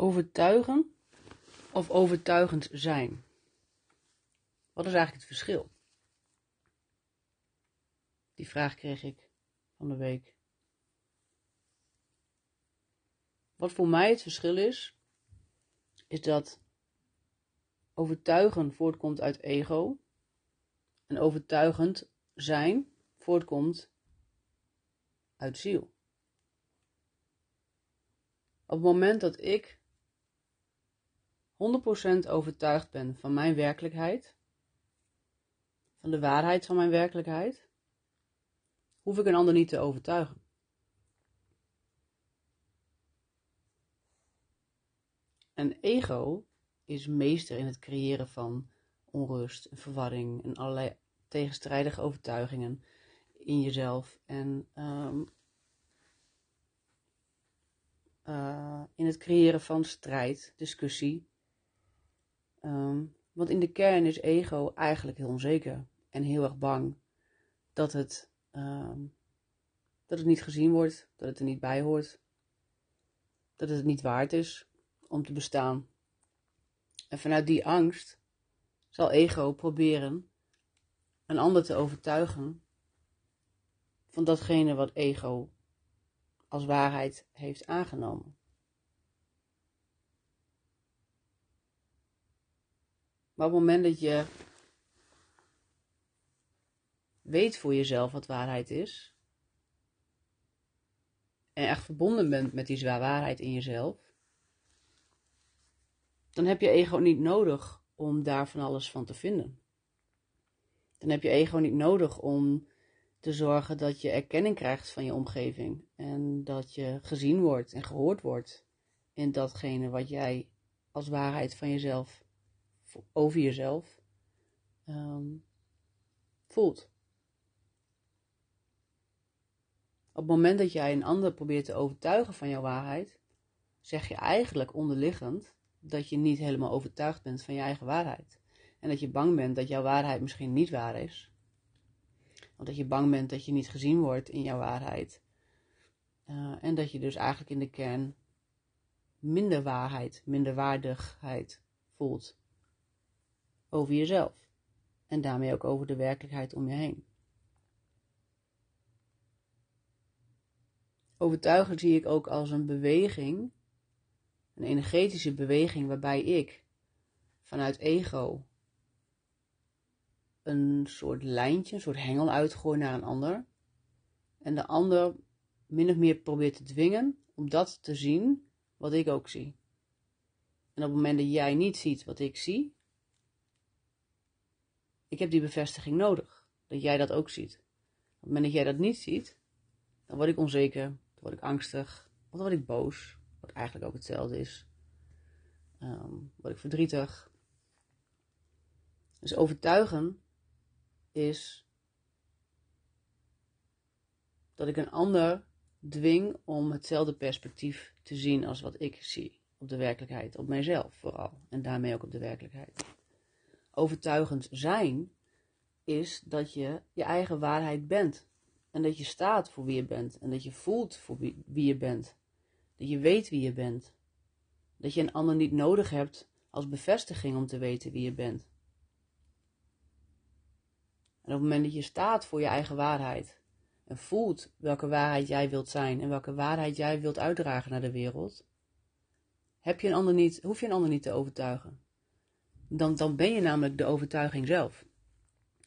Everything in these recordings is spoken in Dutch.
Overtuigen of overtuigend zijn? Wat is eigenlijk het verschil? Die vraag kreeg ik van de week. Wat voor mij het verschil is, is dat overtuigen voortkomt uit ego en overtuigend zijn voortkomt uit ziel. Op het moment dat ik 100% overtuigd ben van mijn werkelijkheid, van de waarheid van mijn werkelijkheid, hoef ik een ander niet te overtuigen. En ego is meester in het creëren van onrust verwarring en allerlei tegenstrijdige overtuigingen in jezelf en um, uh, in het creëren van strijd, discussie. Um, want in de kern is ego eigenlijk heel onzeker en heel erg bang dat het, um, dat het niet gezien wordt, dat het er niet bij hoort, dat het niet waard is om te bestaan. En vanuit die angst zal ego proberen een ander te overtuigen van datgene wat ego als waarheid heeft aangenomen. Maar op het moment dat je weet voor jezelf wat waarheid is, en echt verbonden bent met die waarheid in jezelf, dan heb je ego niet nodig om daar van alles van te vinden. Dan heb je ego niet nodig om te zorgen dat je erkenning krijgt van je omgeving en dat je gezien wordt en gehoord wordt in datgene wat jij als waarheid van jezelf, over jezelf, um, voelt. Op het moment dat jij een ander probeert te overtuigen van jouw waarheid, zeg je eigenlijk onderliggend dat je niet helemaal overtuigd bent van je eigen waarheid. En dat je bang bent dat jouw waarheid misschien niet waar is. Of dat je bang bent dat je niet gezien wordt in jouw waarheid. Uh, en dat je dus eigenlijk in de kern minder waarheid, minder waardigheid voelt over jezelf. En daarmee ook over de werkelijkheid om je heen. Overtuigen zie ik ook als een beweging een energetische beweging waarbij ik vanuit ego een soort lijntje, een soort hengel uitgooi naar een ander. En de ander min of meer probeert te dwingen om dat te zien wat ik ook zie. En op het moment dat jij niet ziet wat ik zie, ik heb die bevestiging nodig. Dat jij dat ook ziet. Op het moment dat jij dat niet ziet, dan word ik onzeker, dan word ik angstig, dan word ik boos. Wat eigenlijk ook hetzelfde is. Um, word ik verdrietig. Dus overtuigen is dat ik een ander dwing om hetzelfde perspectief te zien als wat ik zie op de werkelijkheid, op mijzelf vooral en daarmee ook op de werkelijkheid. Overtuigend zijn is dat je je eigen waarheid bent en dat je staat voor wie je bent en dat je voelt voor wie, wie je bent dat je weet wie je bent. Dat je een ander niet nodig hebt als bevestiging om te weten wie je bent. En op het moment dat je staat voor je eigen waarheid en voelt welke waarheid jij wilt zijn en welke waarheid jij wilt uitdragen naar de wereld, heb je een ander niet, hoef je een ander niet te overtuigen. Dan, dan ben je namelijk de overtuiging zelf.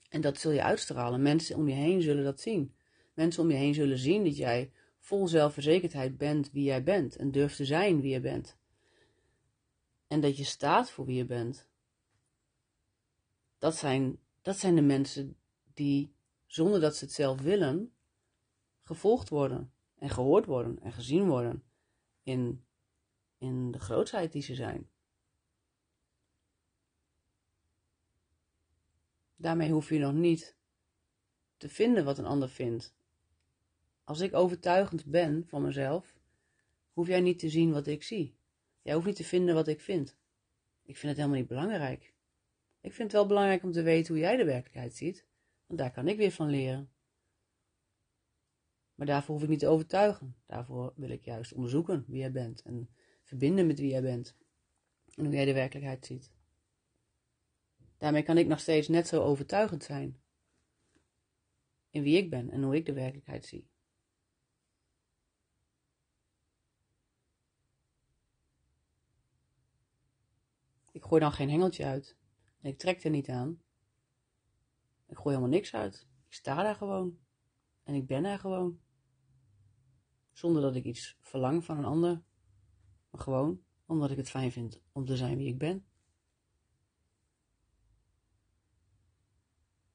En dat zul je uitstralen. Mensen om je heen zullen dat zien. Mensen om je heen zullen zien dat jij vol zelfverzekerdheid bent wie jij bent en durft te zijn wie je bent. En dat je staat voor wie je bent. Dat zijn, dat zijn de mensen die, zonder dat ze het zelf willen, gevolgd worden en gehoord worden en gezien worden in, in de grootheid die ze zijn. Daarmee hoef je nog niet te vinden wat een ander vindt als ik overtuigend ben van mezelf, hoef jij niet te zien wat ik zie. Jij hoeft niet te vinden wat ik vind. Ik vind het helemaal niet belangrijk. Ik vind het wel belangrijk om te weten hoe jij de werkelijkheid ziet, want daar kan ik weer van leren. Maar daarvoor hoef ik niet te overtuigen. Daarvoor wil ik juist onderzoeken wie jij bent en verbinden met wie jij bent en hoe jij de werkelijkheid ziet. Daarmee kan ik nog steeds net zo overtuigend zijn in wie ik ben en hoe ik de werkelijkheid zie. Ik gooi dan geen hengeltje uit. En ik trek er niet aan. Ik gooi helemaal niks uit. Ik sta daar gewoon. En ik ben er gewoon. Zonder dat ik iets verlang van een ander. Maar gewoon omdat ik het fijn vind om te zijn wie ik ben.